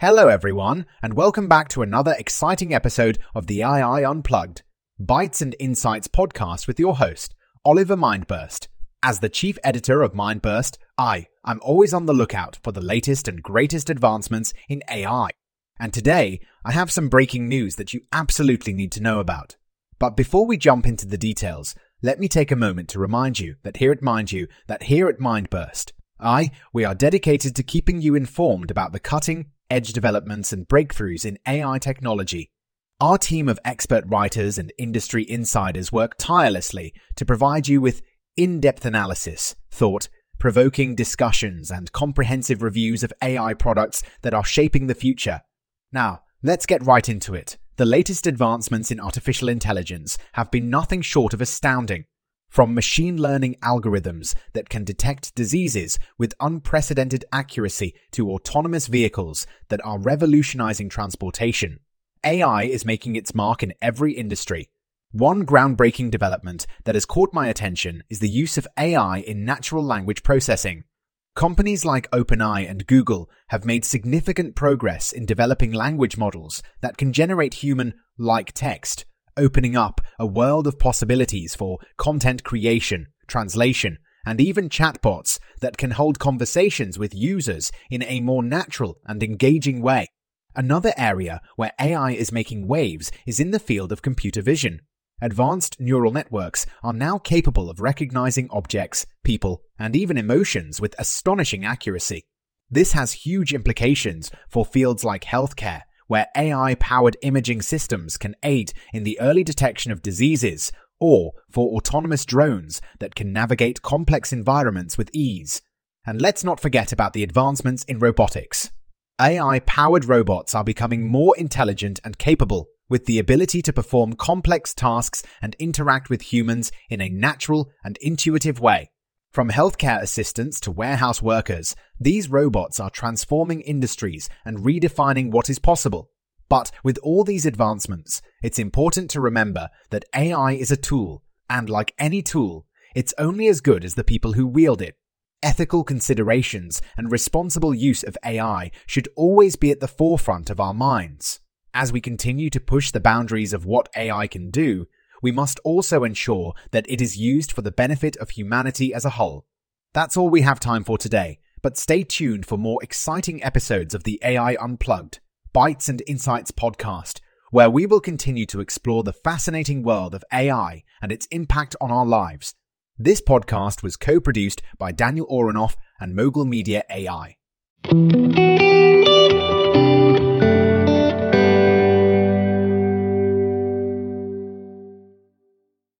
Hello, everyone, and welcome back to another exciting episode of the AI Unplugged, Bytes and Insights podcast with your host, Oliver Mindburst. As the chief editor of Mindburst, I am always on the lookout for the latest and greatest advancements in AI. And today, I have some breaking news that you absolutely need to know about. But before we jump into the details, let me take a moment to remind you that here at Mind You, that here at Mindburst, I, we are dedicated to keeping you informed about the cutting edge developments and breakthroughs in AI technology. Our team of expert writers and industry insiders work tirelessly to provide you with in depth analysis, thought, provoking discussions, and comprehensive reviews of AI products that are shaping the future. Now, let's get right into it. The latest advancements in artificial intelligence have been nothing short of astounding. From machine learning algorithms that can detect diseases with unprecedented accuracy to autonomous vehicles that are revolutionizing transportation, AI is making its mark in every industry. One groundbreaking development that has caught my attention is the use of AI in natural language processing. Companies like OpenAI and Google have made significant progress in developing language models that can generate human like text opening up a world of possibilities for content creation, translation, and even chatbots that can hold conversations with users in a more natural and engaging way. Another area where AI is making waves is in the field of computer vision. Advanced neural networks are now capable of recognizing objects, people, and even emotions with astonishing accuracy. This has huge implications for fields like healthcare, where AI powered imaging systems can aid in the early detection of diseases, or for autonomous drones that can navigate complex environments with ease. And let's not forget about the advancements in robotics. AI powered robots are becoming more intelligent and capable, with the ability to perform complex tasks and interact with humans in a natural and intuitive way. From healthcare assistants to warehouse workers, these robots are transforming industries and redefining what is possible. But with all these advancements, it's important to remember that AI is a tool, and like any tool, it's only as good as the people who wield it. Ethical considerations and responsible use of AI should always be at the forefront of our minds. As we continue to push the boundaries of what AI can do, we must also ensure that it is used for the benefit of humanity as a whole. That's all we have time for today, but stay tuned for more exciting episodes of the AI Unplugged, Bytes and Insights podcast, where we will continue to explore the fascinating world of AI and its impact on our lives. This podcast was co produced by Daniel Oronoff and Mogul Media AI.